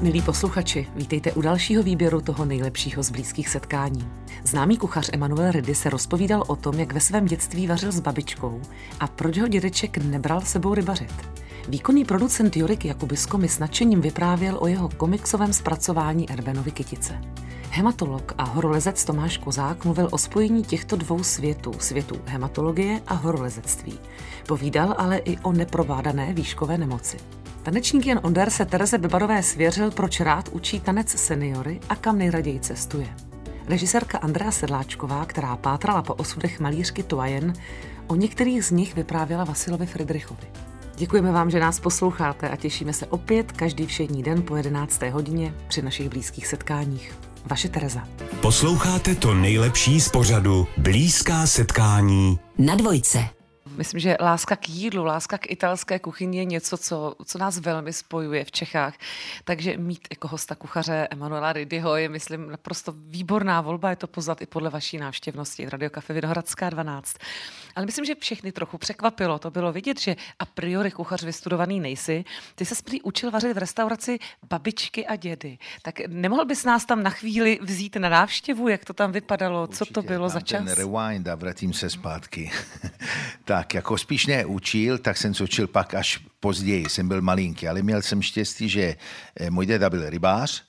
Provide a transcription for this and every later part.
Milí posluchači, vítejte u dalšího výběru toho nejlepšího z blízkých setkání. Známý kuchař Emanuel Ridy se rozpovídal o tom, jak ve svém dětství vařil s babičkou a proč ho dědeček nebral sebou rybařit. Výkonný producent Jorik Jakubisko mi s nadšením vyprávěl o jeho komiksovém zpracování Erbenovy kytice. Hematolog a horolezec Tomáš Kozák mluvil o spojení těchto dvou světů, světů hematologie a horolezectví. Povídal ale i o neprovádané výškové nemoci. Tanečník Jan Onder se Tereze Bebarové svěřil, proč rád učí tanec seniory a kam nejraději cestuje. Režisérka Andrea Sedláčková, která pátrala po osudech malířky Tuajen, o některých z nich vyprávěla Vasilovi Friedrichovi. Děkujeme vám, že nás posloucháte a těšíme se opět každý všední den po 11. hodině při našich blízkých setkáních. Vaše Tereza. Posloucháte to nejlepší z pořadu Blízká setkání na dvojce. Myslím, že láska k jídlu, láska k italské kuchyni je něco, co, co nás velmi spojuje v Čechách. Takže mít jako hosta kuchaře Emanuela Ridyho je, myslím, naprosto výborná volba. Je to poznat i podle vaší návštěvnosti. Radio Cafe Vinohradská 12. Ale myslím, že všechny trochu překvapilo. To bylo vidět, že a priori kuchař vystudovaný nejsi. Ty se prý učil vařit v restauraci babičky a dědy. Tak nemohl bys nás tam na chvíli vzít na návštěvu, jak to tam vypadalo, Určitě, co to bylo za čas? Ten rewind a vrátím se zpátky. tak, jako spíš neučil, tak jsem se učil pak až později, jsem byl malinký, ale měl jsem štěstí, že eh, můj děda byl rybář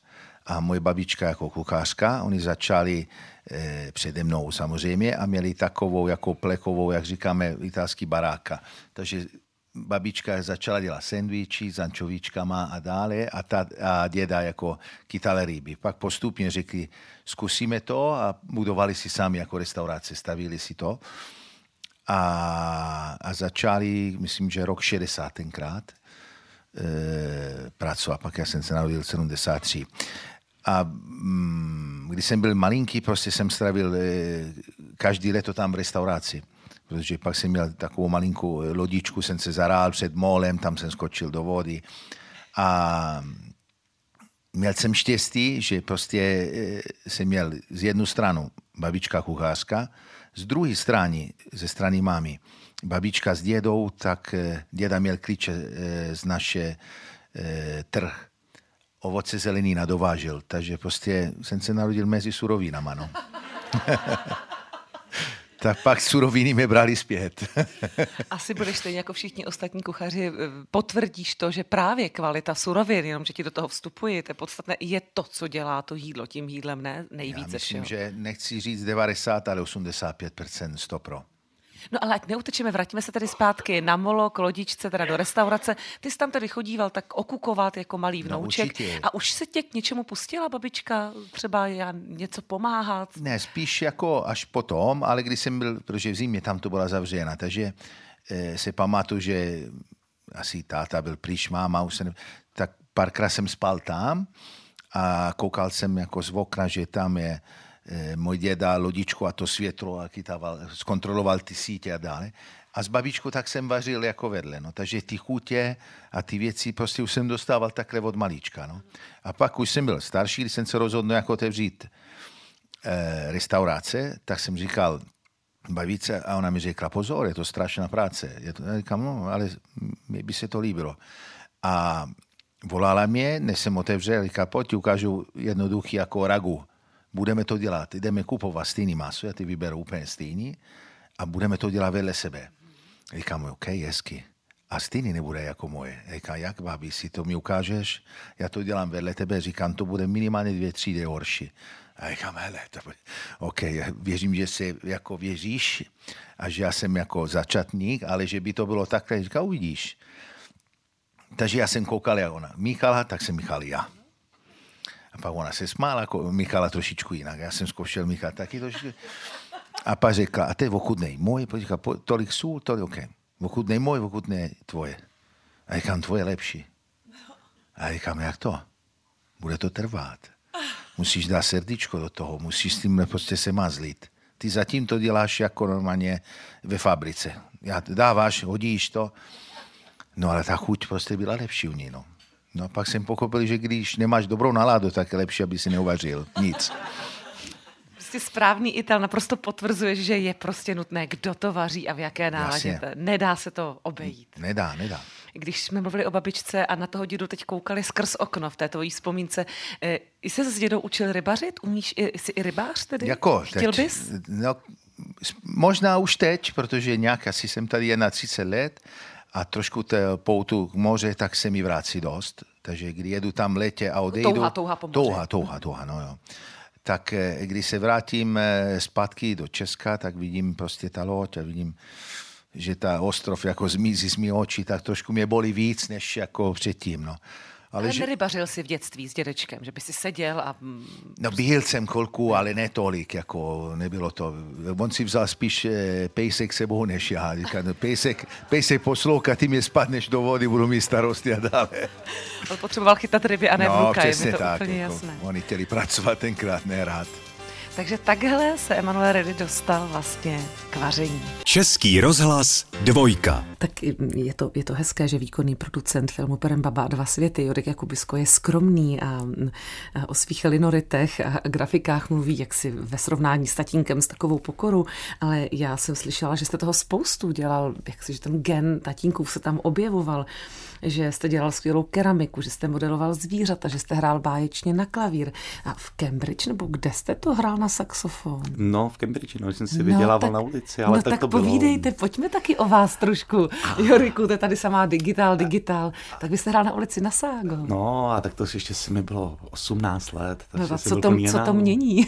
a moje babička jako kuchařka, oni začali eh, přede mnou samozřejmě a měli takovou jako plekovou, jak říkáme, italský baráka. Takže babička začala dělat sendviči s ančovíčkama a dále a, ta, a děda jako kytale ryby. Pak postupně řekli, zkusíme to a budovali si sami jako restaurace, stavili si to a, a začali, myslím, že rok 60 tenkrát e, pracovat, pak já jsem se narodil v 73. A mm, když jsem byl malinký, prostě jsem stravil e, každý leto tam v restauraci protože pak jsem měl takovou malinkou lodičku, jsem se zarál před molem, tam jsem skočil do vody a měl jsem štěstí, že prostě e, jsem měl z jednu stranu babička kuchařka, z druhé strany, ze strany mámy, babička s dědou, tak eh, děda měl klíče eh, z naše eh, trh. Ovoce zelenina dovážel, takže prostě jsem se narodil mezi surovinama, no. tak pak suroviny mě brali zpět. Asi budeš stejně jako všichni ostatní kuchaři, potvrdíš to, že právě kvalita surovin, jenom že ti do toho vstupují, to je podstatné, je to, co dělá to jídlo. Tím jídlem ne nejvíce Já myslím, všeho. že nechci říct 90, ale 85% 100 pro. No ale ať neutečeme, vrátíme se tedy zpátky na molo, k lodičce, teda do restaurace. Ty jsi tam tedy chodíval tak okukovat jako malý No, vnouček. určitě. a už se tě k něčemu pustila babička, třeba já něco pomáhat? Ne, spíš jako až potom, ale když jsem byl, protože v zimě tam to byla zavřena, takže eh, se pamatuju, že asi táta byl pryč, máma už se ne, tak párkrát jsem spal tam a koukal jsem jako z okna, že tam je eh, můj děda lodičku a to světlo a chytával, zkontroloval ty sítě a dále. A s babičkou tak jsem vařil jako vedle, no. takže ty chutě a ty věci prostě už jsem dostával takhle od malička. No. A pak už jsem byl starší, když jsem se rozhodl jako otevřít eh, restaurace, tak jsem říkal babičce a ona mi řekla, pozor, je to strašná práce. Je to, já říkám, no, ale mi by se to líbilo. A volala mě, než jsem otevřel, říká, pojď, ukážu jednoduchý jako ragu. Budeme to dělat, jdeme kupovat stejný maso, já ty vyberu úplně stejný a budeme to dělat vedle sebe. Říkám, OK, hezky. A stejný nebude jako moje. Říká, jak babi, si to mi ukážeš? Já to dělám vedle tebe, říkám, to bude minimálně dvě třídy horší. A říkám, hele, to bude... OK, věřím, že se jako věříš a že já jsem jako začatník, ale že by to bylo takhle, říká, uvidíš. Takže já jsem koukal, jak ona míchala, tak jsem míchal já. A pak ona se smála, jako míchala trošičku jinak. Já jsem zkoušel míchat taky trošičku. A pak řekla, a to je ochutnej můj, říká, "Po- tolik sůl, tolik, OK. Ochutnej můj, ochutnej tvoje. A říkám, tvoje lepší. A říkám, jak to? Bude to trvat. Musíš dát srdíčko do toho, musíš s tím prostě se mazlit. Ty zatím to děláš jako normálně ve fabrice. Já dáváš, hodíš to, no ale ta chuť prostě byla lepší u ní, no. No pak jsem pochopil, že když nemáš dobrou náladu, tak je lepší, aby si neuvařil nic. Prostě správný Ital naprosto potvrzuje, že je prostě nutné, kdo to vaří a v jaké náladě. Nedá se to obejít. Nedá, nedá. Když jsme mluvili o babičce a na toho dědu teď koukali skrz okno v té tvojí vzpomínce, eh, i se s dědou učil rybařit? Umíš, jsi i rybář tedy? Jako, Chtěl teď, bys? No, možná už teď, protože nějak asi jsem tady jen na 30 let a trošku té poutu k moře, tak se mi vrací dost. Takže když jedu tam v létě a odejdu... Touha, touha po moři. Touha, touha, touha, no jo. Tak eh, když se vrátím eh, zpátky do Česka, tak vidím prostě ta loď a vidím, že ta ostrov jako zmizí z mých očí, tak trošku mě bolí víc, než jako předtím, no. Ale že... nerybařil jsi v dětství s dědečkem, že by si seděl a... mm, No byl jsem kolku, ale ne tolik, jako nebylo to. On si vzal spíš eh, pejsek sebou než já. Říká, no, pejsek, pejsek poslouchá, ty mě spadneš do vody, budu mít starosti a dále. On potřeboval chytat ryby a ne no, vnuka, je mi to tak. úplně Jako, jasné. oni chtěli pracovat tenkrát, ne rád. Takže takhle se Emanuel Redy dostal vlastně k vaření. Český rozhlas dvojka. Tak je to, je to hezké, že výkonný producent filmu Perem Baba a dva světy, Jurek Jakubisko, je skromný a, a o svých linoritech a grafikách mluví jaksi ve srovnání s tatínkem s takovou pokoru, ale já jsem slyšela, že jste toho spoustu dělal, jak si, že ten gen tatínkův se tam objevoval, že jste dělal skvělou keramiku, že jste modeloval zvířata, že jste hrál báječně na klavír. A v Cambridge, nebo kde jste to hrál na saxofon? No, v Cambridge, no, jsem si vydělával tak, na ulici, ale no, tak, tak to bylo... povídejte, pojďme taky o vás trošku. Joriku, to je tady samá digitál, digitál. Tak byste hrál na ulici na Ságo. No, a tak to ještě si mi bylo 18 let. No, takže a jsem co, to, co to mění?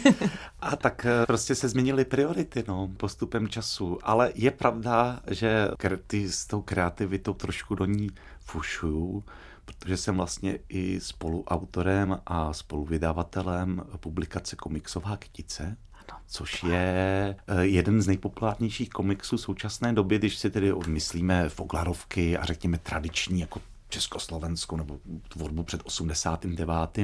A tak eh, prostě se změnily priority, no, postupem času. Ale je pravda, že s tou kreativitou trošku do ní fušuju, protože jsem vlastně i spoluautorem a spoluvydavatelem publikace Komiksová kytice, což je eh, jeden z nejpopulárnějších komiksů současné doby, když si tedy myslíme Foglarovky a řekněme tradiční jako Československou nebo tvorbu před 89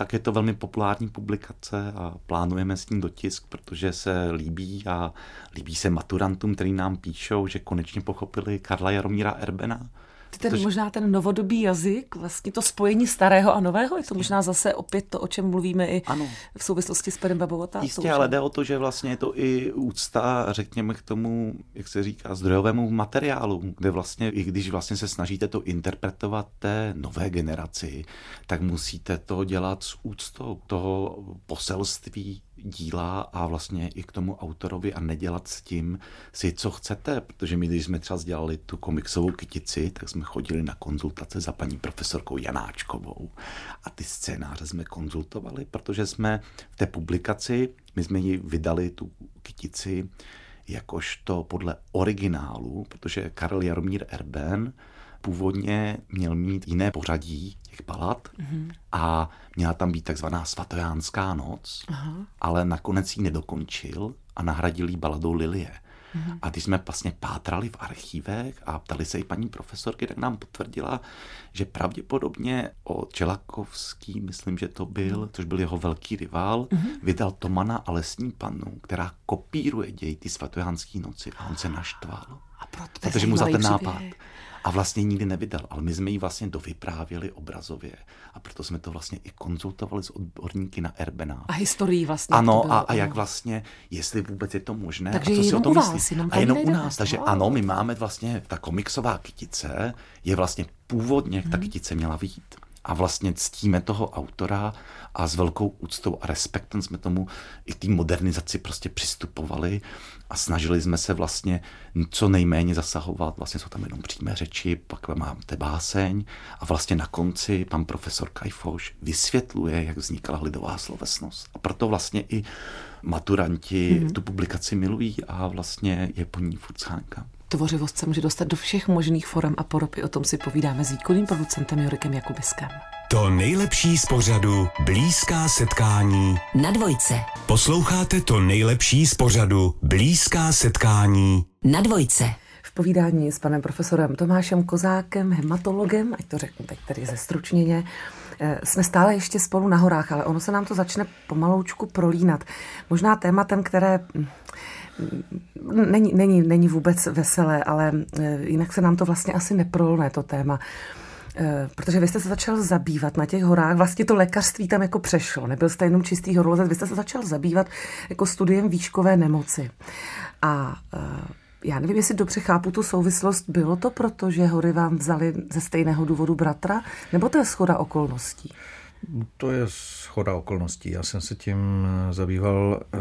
tak je to velmi populární publikace a plánujeme s ní dotisk, protože se líbí a líbí se maturantům, který nám píšou, že konečně pochopili Karla Jaromíra Erbena. Ten Protože- možná ten novodobý jazyk, vlastně to spojení starého a nového, je to možná zase opět to, o čem mluvíme i Ano. v souvislosti s Perem Babou a tátou, Jistě, že? ale jde o to, že vlastně je to i úcta, řekněme, k tomu, jak se říká, zdrojovému materiálu, kde vlastně, i když vlastně se snažíte to interpretovat té nové generaci, tak musíte to dělat s úctou toho poselství díla a vlastně i k tomu autorovi a nedělat s tím si, co chcete, protože my, když jsme třeba dělali tu komiksovou kytici, tak jsme chodili na konzultace za paní profesorkou Janáčkovou. A ty scénáře jsme konzultovali, protože jsme v té publikaci, my jsme ji vydali tu kytici jakožto podle originálu, protože Karel Jaromír Erben původně měl mít jiné pořadí těch balad mm-hmm. a měla tam být takzvaná svatojánská noc, Aha. ale nakonec ji nedokončil a nahradil ji baladou Lilie. Mm-hmm. A když jsme vlastně pátrali v archívech a ptali se i paní profesorky, tak nám potvrdila, že pravděpodobně o Čelakovský, myslím, že to byl, což byl jeho velký rival, mm-hmm. vydal Tomana a lesní panu, která kopíruje děj ty svatojánské noci a on se naštval. A proto protože mu za ten zajímavý nápad. A vlastně nikdy nevydal, ale my jsme ji vlastně dovyprávěli obrazově a proto jsme to vlastně i konzultovali s odborníky na Erbena. A historii vlastně. Ano, bylo, a, a jak vlastně, jestli vůbec je to možné. Takže a co si o tom vás, myslí. jenom a jenom u nás. Takže wow. ano, my máme vlastně, ta komiksová kytice je vlastně původně, jak ta Mhm. kytice měla vyjít. A vlastně ctíme toho autora a s velkou úctou a respektem jsme tomu i té modernizaci prostě přistupovali a snažili jsme se vlastně co nejméně zasahovat. Vlastně jsou tam jenom přímé řeči, pak máte báseň a vlastně na konci pan profesor Kajfoš vysvětluje, jak vznikala lidová slovesnost. A proto vlastně i maturanti Mhm. mm. tu publikaci milují a vlastně je po ní furt. Tvořivost se může dostat do všech možných forem a poropy. O tom si povídáme s výkonným producentem Jorikem Jakubiskem. To nejlepší z pořadu Blízká setkání. Na dvojce. Posloucháte to nejlepší z pořadu Blízká setkání. Na dvojce. V povídání s panem profesorem Tomášem Kozákem, hematologem, ať to řeknu teď tedy zestručněně, eh, jsme stále ještě spolu na horách, ale ono se nám to začne pomaloučku prolínat. Možná tématem, které mm, není, není, není vůbec veselé, ale eh, jinak se nám to vlastně asi neprolne, to téma. Eh, Protože vy jste se začal zabývat na těch horách, vlastně to lékařství tam jako přešlo, nebyl jste jenom čistý horolezec, vy jste se začal zabývat jako studiem výškové nemoci. A eh, Já nevím, jestli dobře chápu tu souvislost. Bylo to proto, že hory vám vzali ze stejného důvodu bratra, nebo to je schoda okolností? To je schoda okolností. Já jsem se tím zabýval eh,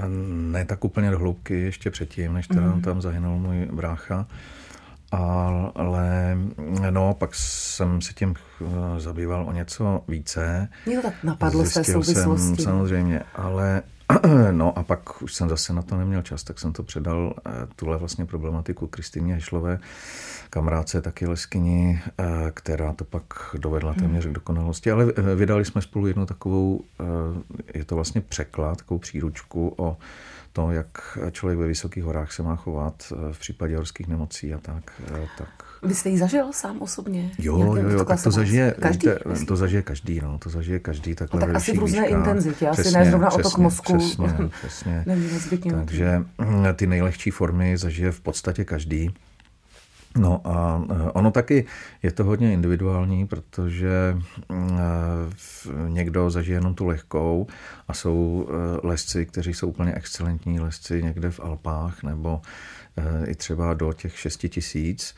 ne tak úplně do hloubky ještě předtím, než teda mm. tam zahynul můj brácha. Ale no, pak jsem se tím eh, zabýval o něco více. To tak napadlo z té souvislosti. Jsem, samozřejmě, ale no a pak už jsem zase na to neměl čas, tak jsem to předal eh, tuhle vlastně problematiku Kristýně Hešlové, kamarádce taky leskyni, eh, která to pak dovedla téměř k dokonalosti. Ale vydali jsme spolu jednu takovou, je to vlastně překlad, takovou příručku o to, jak člověk ve vysokých horách se má chovat eh, v případě horských nemocí a tak. Eh, tak. Vy jste ji zažil sám osobně? Jo, jo, jo, tak to zažije každý. Víte, to zažije každý, no, to zažije každý takhle no, tak asi v různé výškách. intenzitě, asi přesně, ne zrovna otok mozku. Přesně, přesně. Takže hm, ty nejlehčí formy zažije v podstatě každý. No a eh, ono taky je to hodně individuální, protože hm, někdo zažije jenom tu lehkou a jsou eh, lesci, kteří jsou úplně excelentní lesci někde v Alpách nebo eh, i třeba do těch 6 tisíc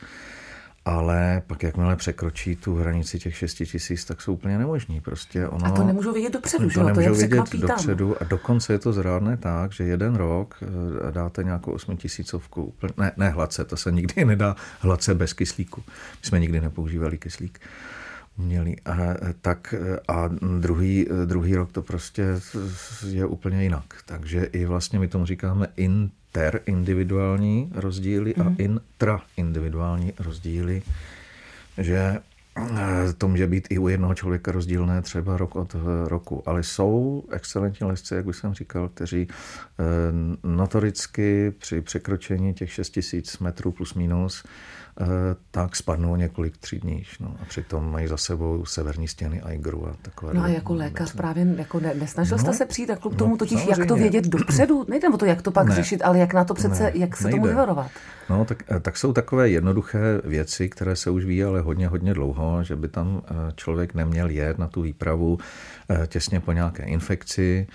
ale pak jakmile překročí tu hranici těch 6 tisíc, tak jsou úplně nemožní. Prostě ono, a to nemůžou vidět dopředu, že? To nemůžou vidět dopředu a dokonce je to zrádné tak, že jeden rok eh, dáte nějakou 8 tisícovku, ne, ne hladce, to se nikdy nedá hladce bez kyslíku. My jsme nikdy nepoužívali kyslík umělý. A, tak, a druhý, druhý rok to prostě je úplně jinak. Takže i vlastně my tomu říkáme interindividuální rozdíly mm-hmm. a mhm. intraindividuální rozdíly, že eh, to může být i u jednoho člověka rozdílné třeba rok od roku, ale jsou excelentní lesci, jak už jsem říkal, kteří eh, notoricky při překročení těch 6000 metrů plus minus Eh, tak spadnou několik třídní. No, a přitom mají za sebou severní stěny Aigru a takové. No a jako lékař právě jako ne, nesnažil no, jste se přijít k tomu no, totiž, samozřejmě. jak to vědět dopředu? Nejde o to, jak to pak ne, řešit, ale jak na to přece, ne, jak se nejde. tomu vyvarovat? No, tak, eh, tak jsou takové jednoduché věci, které se už ví ale hodně, hodně dlouho, že by tam eh, člověk neměl jet na tu výpravu těsně po nějaké infekci,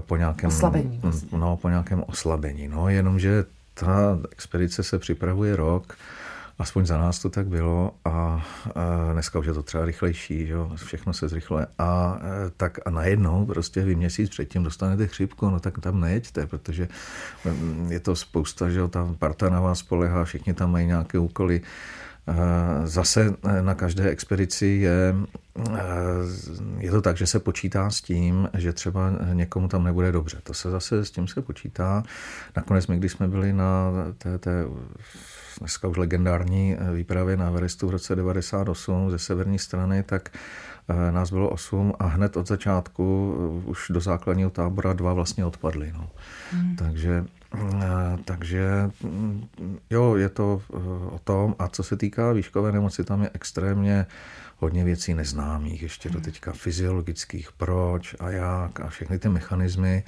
po nějakém oslabení. Vlastně. No, po nějakém oslabení. No, jenomže ta expedice se připravuje rok, Aspoň za nás to tak bylo a, dneska už je to třeba rychlejší, že jo? všechno se zrychluje. A tak a najednou prostě vy měsíc předtím dostanete chřipku, no tak tam nejeďte, protože mm, je to spousta, že jo, ta parta na vás spolehá, všichni tam mají nějaké úkoly. Zase na každé expedici je, je to tak, že se počítá s tím, že třeba někomu tam nebude dobře. To se zase s tím se počítá. Nakonec my, když jsme byli na té, té dneska už legendární eh, výpravě na Everestu v roce 98 ze severní strany, tak eh, nás bylo osm a hned od začátku eh, už do základního tábora dva vlastně odpadly. No. Hmm. Takže takže mm, jo, je to o tom. A co se týká výškové nemoci, tam je extrémně hodně věcí neznámých, ještě do hmm. teďka fyziologických, proč a jak a všechny ty mechanismy.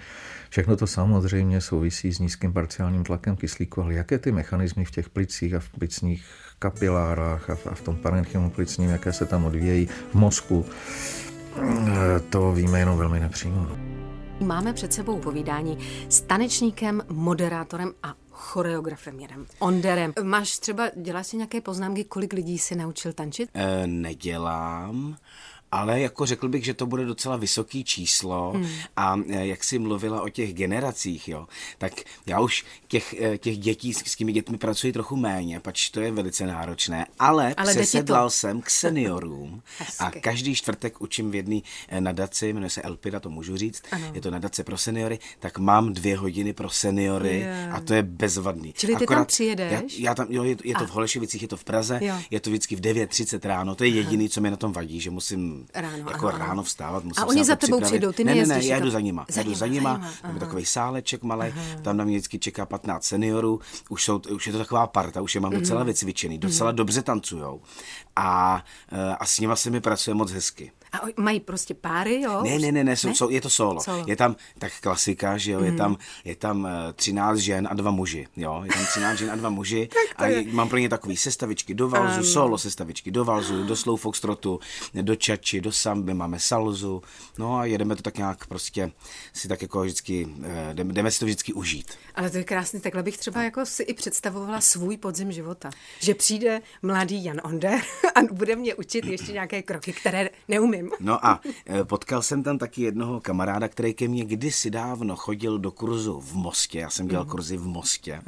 Všechno to samozřejmě souvisí s nízkým parciálním tlakem kyslíku, ale jaké ty mechanismy v těch plicích a v plicních kapilárách a v, a v tom parenchymu plicním, jaké se tam odvíjejí v mozku, to víme jenom velmi nepřímo. Máme před sebou povídání s tanečníkem, moderátorem a choreografem Jirem Onderem. Máš třeba, děláš si nějaké poznámky, kolik lidí si naučil tančit? E, nedělám ale jako řekl bych, že to bude docela vysoký číslo hmm. a e, jak jsi mluvila o těch generacích, jo, tak já už těch, e, těch dětí, s těmi dětmi pracuji trochu méně, pač to je velice náročné, ale, ale přesedlal jsem k seniorům a každý čtvrtek učím v jedné e, nadaci, jmenuje se Elpida, to můžu říct, ano. je to nadace pro seniory, tak mám dvě hodiny pro seniory yeah. a to je bezvadný. Čili ty Akorát, tam přijedeš? Já, já tam, jo, je, je to a. v Holešovicích, je to v Praze, jo. je to vždycky v 9.30 ráno, to je jediný, co mi na tom vadí, že musím ráno, jako ano, ráno vstávat. Musím a oni za tebou přijdou, ty ne, ne, ne, já jdu za nima. Za já jdu za nima, mám takový sáleček malý, tam na mě vždycky čeká 15 seniorů, už, jsou, už je to taková parta, už je mám docela mhm. vycvičený, docela mhm. dobře tancujou a, eh, a s nima se mi pracuje moc hezky. A mají prostě páry, jo? Ne, ne, ne, ne, jsou, ne? Jsou, je to solo. Solo. Je tam tak klasika, že jo, mm. je tam, je tam eh, 13 žen a dva muži, jo, je tam 13 žen a dva muži a je, mám pro ně takový sestavičky do valzu, um. solo sestavičky do valzu, do slow foxtrotu, do čači, do samby, máme salzu, no a jedeme to tak nějak prostě si tak jako vždycky, eh, jdeme, jdeme si to vždycky užít. Ale to je krásný, takhle bych třeba jako si i představovala svůj podzim života. Že přijde mladý Jan Onder a bude mě učit ještě nějaké kroky, které neumím. No a eh, potkal jsem tam taky jednoho kamaráda, který ke mně kdysi dávno chodil do kurzu v Mostě. Já jsem dělal kurzy v Mostě.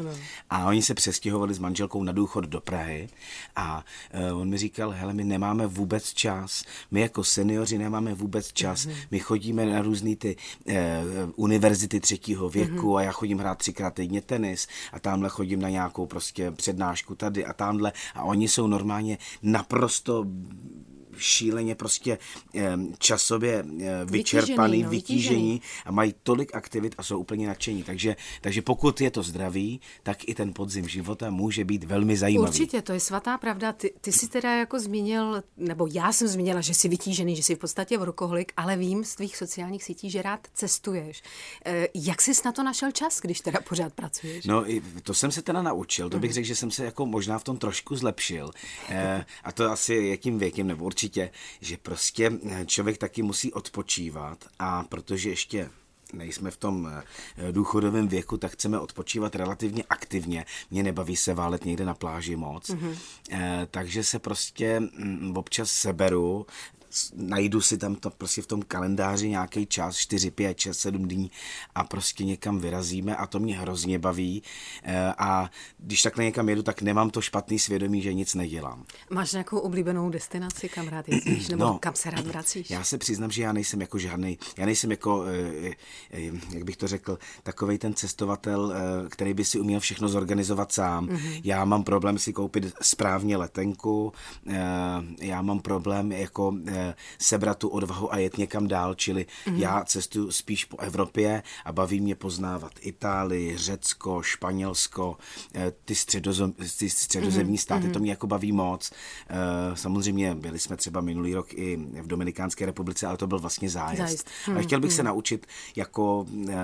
A oni se přestěhovali s manželkou na důchod do Prahy. A eh, on mi říkal, hele, my nemáme vůbec čas. My jako seniori nemáme vůbec čas. My chodíme na různé ty eh, univerzity třetího věku a já chodím hrát třikrát týdně tenis a tamhle chodím na nějakou prostě přednášku tady a tamhle a oni jsou normálně naprosto šíleně prostě časově vyčerpaný, no, vytížení vytížený. a mají tolik aktivit a jsou úplně nadšení. Takže, takže pokud je to zdravý, tak i ten podzim života může být velmi zajímavý. Určitě, to je svatá pravda. Ty, ty jsi teda jako zmínil, nebo já jsem zmínila, že jsi vytížený, že jsi v podstatě workoholik, ale vím z tvých sociálních sítí, že rád cestuješ. Eh, Jak jsi na to našel čas, když teda pořád pracuješ? No, to jsem se teda naučil. To bych řekl, že jsem se jako možná v tom trošku zlepšil. Eh, a to asi jakým věkem, nebo určitě, že prostě eh, člověk taky musí odpočívat a protože ještě nejsme v tom eh, důchodovém věku, tak chceme odpočívat relativně aktivně. Mě nebaví se válet někde na pláži moc. Mm-hmm. Takže se prostě mm, občas seberu, najdu si tam to prostě v tom kalendáři nějaký čas, 4, 5, 6, 7 dní a prostě někam vyrazíme a to mě hrozně baví Eh, a když takhle někam jedu, tak nemám to špatný svědomí, že nic nedělám. Máš nějakou oblíbenou destinaci, kam rád jezdíš, nebo No, kam se rád vracíš? Já se přiznám, že já nejsem jako žádný, já nejsem jako, eh, eh, jak bych to řekl, takovej ten cestovatel, který by si uměl všechno zorganizovat sám. Mm-hmm. Já mám problém si koupit správně letenku, já mám problém jako sebrat tu odvahu a jet někam dál, čili mm-hmm. já cestuju spíš po Evropě a baví mě poznávat Itálii, Řecko, Španělsko, eh, ty, středozem, ty středozemní státy, to mě jako baví moc. Eh, Samozřejmě byli jsme třeba minulý rok i v Dominikánské republice, ale to byl vlastně zájezd. Zájezd. Ale chtěl bych se naučit jako eh,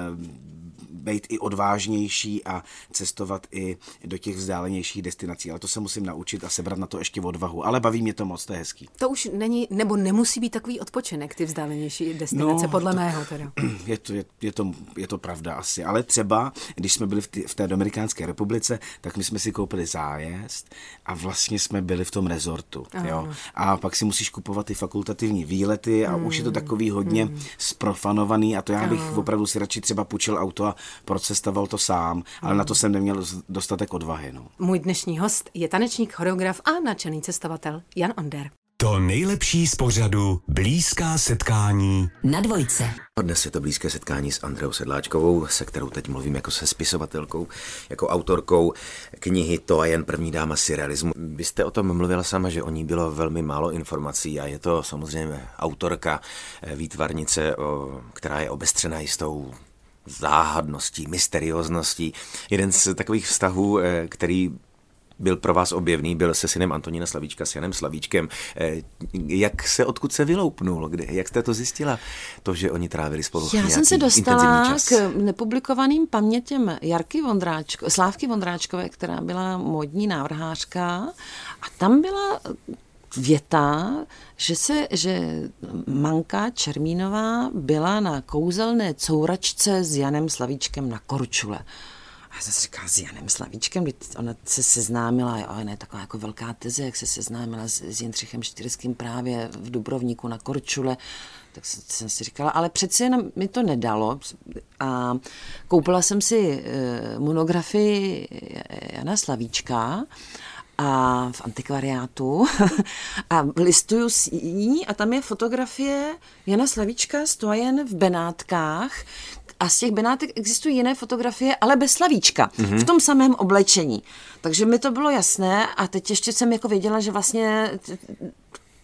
být i odvážnější a cestovat i do těch vzdálenějších destinací. Ale to se musím naučit a sebrat na to ještě odvahu. Ale baví mě to moc, to je hezký. To už není, nebo nemusí být takový odpočinek, ty vzdálenější destinace, No, podle to- mého teda. Je to, je, je, to, je to pravda asi, ale třeba, když jsme byli v, ty, v té Dominikánské republice, tak my jsme si koupili zájezd a vlastně jsme byli v tom rezortu. Jo? A pak si musíš kupovat ty fakultativní výlety a už je to takový hodně sprofanovaný a to já bych opravdu si radši třeba půjčil auto a procestoval to sám, ale na to jsem neměl dostatek odvahy. No. Můj dnešní host je tanečník, choreograf a nadšený cestovatel Jan Onder. To nejlepší z pořadu Blízká setkání Na dvojce. Dnes je to blízké setkání s Andreou Sedláčkovou, se kterou teď mluvím jako se spisovatelkou, jako autorkou knihy To a jen první dáma surrealismu. Vy jste o tom mluvila sama, že o ní bylo velmi málo informací a je to samozřejmě autorka, eh, výtvarnice, která je obestřená jistou záhadností, mysteriózností. Jeden z takových vztahů, eh, který byl pro vás objevný, byl se synem Antonína Slavíčka, s Janem Slavíčkem. Eh, Jak se, odkud se vyloupnul? Kdy, jak jste to zjistila? To, že oni trávili spolu Já jsem se dostala k nepublikovaným pamětěm Jarky Vondráčko, Slávky Vondráčkové, která byla modní návrhářka a tam byla věta, že, se, že Manka Čermínová byla na kouzelné couračce s Janem Slavíčkem na Korčule. A já jsem si říkala, s Janem Slavíčkem, ona se seznámila, jo, ona je taková jako velká teze, jak se seznámila s, s Jindřichem Štyrským právě v Dubrovníku na Korčule, tak jsem- jsem si říkala, ale přeci jenom mi to nedalo. A koupila jsem si eh, monografii Jana Slavíčka a v antikvariátu a listuju s ní a tam je fotografie Jana Slavíčka stojen v Benátkách a z těch Benátek existují jiné fotografie, ale bez Slavíčka, mm-hmm. v tom samém oblečení. Takže mi to bylo jasné a teď ještě jsem jako věděla, že vlastně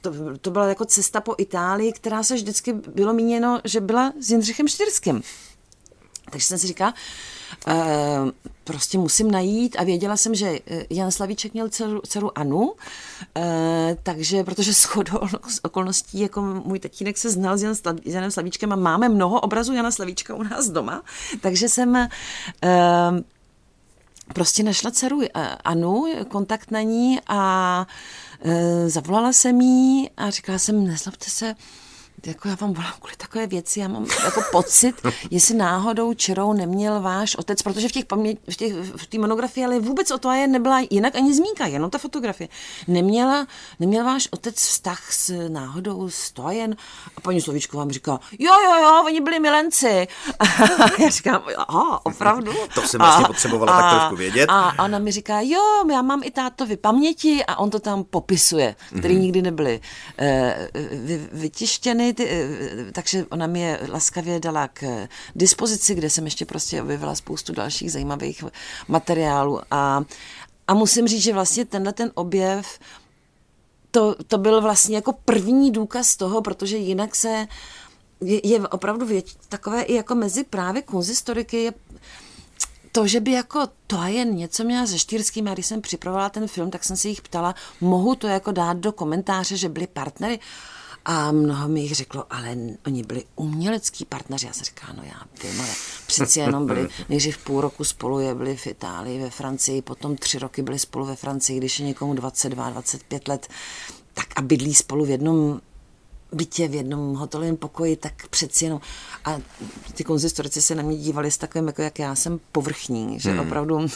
to, to byla jako cesta po Itálii, která se vždycky bylo míněno, že byla s Jindřichem Štyrským. Takže jsem si říkala, Uh, prostě musím najít. A věděla jsem, že Jan Slavíček měl dceru, dceru Anu, uh, takže protože shodou okolností, jako můj tatínek se znal s, Jan, s Janem Slavíčkem a máme mnoho obrazů Jana Slavíčka u nás doma, takže jsem uh, prostě našla dceru Anu, kontakt na ní a zavolala jsem jí a říkala jsem, nezlobte se, jako já vám volám kvůli takové věci, já mám jako pocit, jestli náhodou čerou neměl váš otec, protože v těch paměť, v, těch, v té monografii, ale vůbec o to je nebyla jinak ani zmínka, jenom ta fotografie. Neměla, neměl váš otec vztah s náhodou s Tojen? A paní Slovíčková mi říká, jo, jo, jo, oni byli milenci. A já říkám, aha, opravdu? To jsem vlastně a, potřebovala a, tak trošku vědět. A ona mi říká, jo, já mám i tátovi paměti a on to tam popisuje, který mm-hmm. nikdy nebyly uh, vy, vytištěny, ty, eh, takže ona mi je laskavě dala k dispozici, kde jsem ještě prostě objevila spoustu dalších zajímavých materiálů a, a musím říct, že vlastně tenhle ten objev to, to byl vlastně jako první důkaz toho, protože jinak se je, je opravdu věč, takové i jako mezi právě konzistoriky je to, že by jako to jen něco měla se Štýrským, a když jsem připravovala ten film, tak jsem se jich ptala, mohu to jako dát do komentáře, že byli partnery? A mnoho mi jich řeklo, ale oni byli umělecký partneři. Já jsem říkala, no já vím, ale přeci jenom byli nejdřív půl roku spolu, je byli v Itálii, ve Francii, potom tři roky byli spolu ve Francii, když je někomu 22, 25 let, tak a bydlí spolu v jednom bytě v jednom hotelovém pokoji, tak přeci jenom. A ty konzistorici se na mě dívali s takovým, jako jak já jsem povrchní, že hmm. opravdu.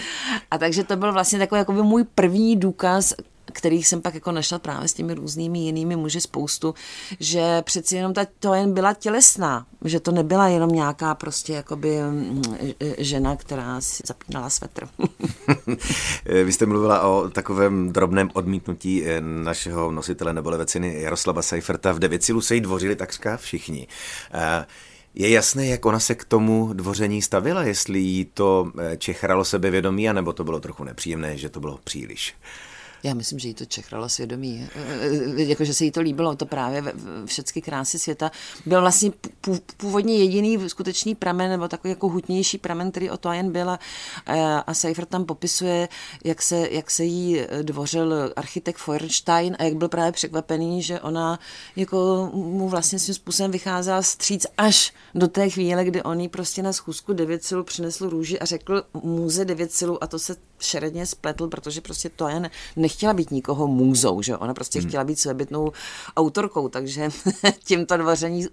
a takže to byl vlastně takový jako můj první důkaz, kterých jsem pak jako našla právě s těmi různými jinými muži spoustu, že přeci jenom ta to jen byla tělesná, že to nebyla jenom nějaká prostě jakoby mm, žena, která si zapínala svetr. Vy jste mluvila o takovém drobném odmítnutí eh, našeho nositele nebole ceny Jaroslava Seiferta. V Devicilu se jí dvořili takřka všichni. Je jasné, jak ona se k tomu dvoření stavila, jestli jí to čechralo sebevědomí, anebo to bylo trochu nepříjemné, že to bylo příliš. Já myslím, že jí to čechralo svědomí. E, e, jakože se jí to líbilo, to právě všechny krásy světa. Byl vlastně původně jediný skutečný pramen, nebo takový jako hutnější pramen, který o to jen byl. A Seifer tam popisuje, jak se, jak se jí dvořil architekt Feuerstein a jak byl právě překvapený, že ona jako mu vlastně svým způsobem vycházela stříc až do té chvíle, kdy on jí prostě na schůzku devět silů přinesl růži a řekl můze devět silů a to se šeredně spletl, protože prostě to jen nechtěla být nikoho můzou, že ona prostě hmm. chtěla být svébytnou autorkou, takže tím to dvoření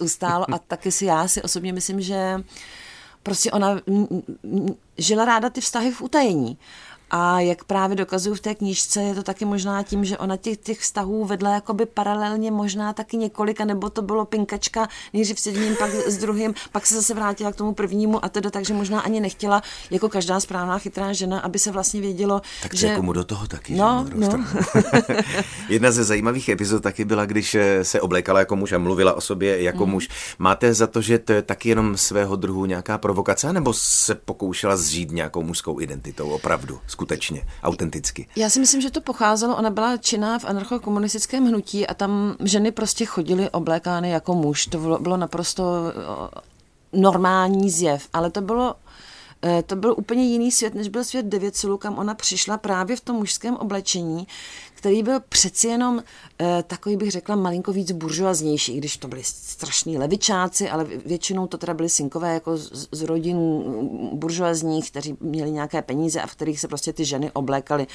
ustálo a taky si já si osobně myslím, že prostě ona žila ráda ty vztahy v utajení. A jak právě dokazuju v té knížce, je to taky možná tím, že ona těch, těch vztahů vedla jakoby paralelně možná taky několika, nebo to bylo pinkačka nejdřív s jedním, pak s druhým, pak se zase vrátila k tomu prvnímu a teda takže možná ani nechtěla, jako každá správná chytrá žena, aby se vlastně vědělo, tak že... jako mu do toho taky, no? No. Jedna ze zajímavých epizod taky byla, když eh, se oblékala jako muž a mluvila o sobě jako mm. muž. Máte za to, že to je taky jenom svého druhu nějaká provokace, nebo se pokoušela zžít nějakou mužskou identitou opravdu? Skutečně, autenticky. Já si myslím, že to pocházelo, ona byla činná v anarchokomunistickém hnutí a tam ženy prostě chodily oblékány jako muž. To bylo, naprosto normální zjev, ale to bylo eh, to byl úplně jiný svět, než byl svět Devěcilu, kam ona přišla právě v tom mužském oblečení, který byl přeci jenom e, takový, bych řekla, malinko víc buržoaznější, když to byli strašní levičáci, ale většinou to teda byli synkové jako z, z rodin buržoazních, kteří měli nějaké peníze a v kterých se prostě ty ženy oblékaly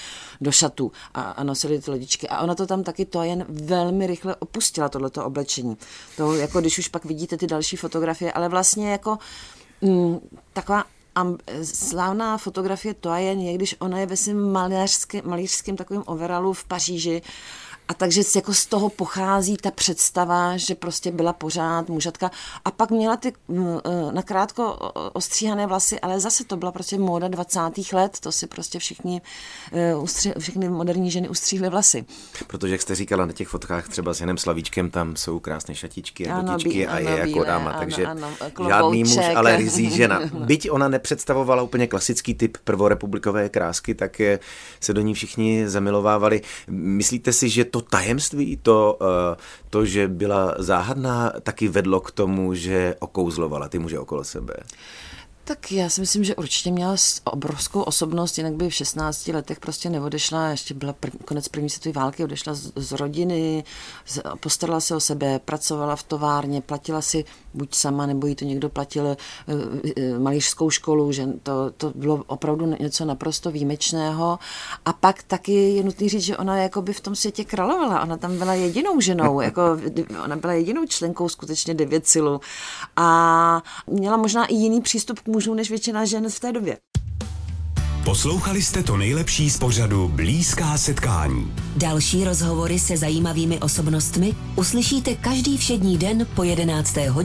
do šatů a, a nosily ty lodičky. A ona to tam taky to jen velmi rychle opustila, tohleto oblečení. To jako když už pak vidíte ty další fotografie, ale vlastně jako mm, taková a slavná fotografie to je, když ona je ve svém malířském, malířském takovém overalu v Paříži a takže jako z toho pochází ta představa, že prostě byla pořád mužatka. A pak měla ty e, nakrátko ostříhané vlasy, ale zase to byla prostě móda 20. let, to si prostě všichni, e, všechny moderní ženy ustříhly vlasy. Protože, jak jste říkala na těch fotkách třeba s Janem Slavíčkem, tam jsou krásné šatičky a ano, botičky ano, a je jako dáma, takže ano, ano, žádný muž, ale rizí žena. Byť ona nepředstavovala úplně klasický typ prvorepublikové krásky, tak je, se do ní všichni zamilovávali. Myslíte si, že to tajemství, to, eh, to, že byla záhadná, taky vedlo k tomu, že okouzlovala ty muže okolo sebe? Tak já si myslím, že určitě měla obrovskou osobnost, jinak by v 16 letech prostě neodešla, ještě byla prv, konec první světové války, odešla z, z rodiny, z, postarala se o sebe, pracovala v továrně, platila si buď sama, nebo jí to někdo platil e, e, malířskou školu, že to, to bylo opravdu něco naprosto výjimečného. A pak taky je nutný říct, že ona jako by v tom světě královala, ona tam byla jedinou ženou, jako ona byla jedinou členkou skutečně devět silu a měla možná i jiný přístup k mužů než většina žen v té době. Poslouchali jste to nejlepší z pořadu Blízká setkání. Další rozhovory se zajímavými osobnostmi uslyšíte každý všední den po 11. hodině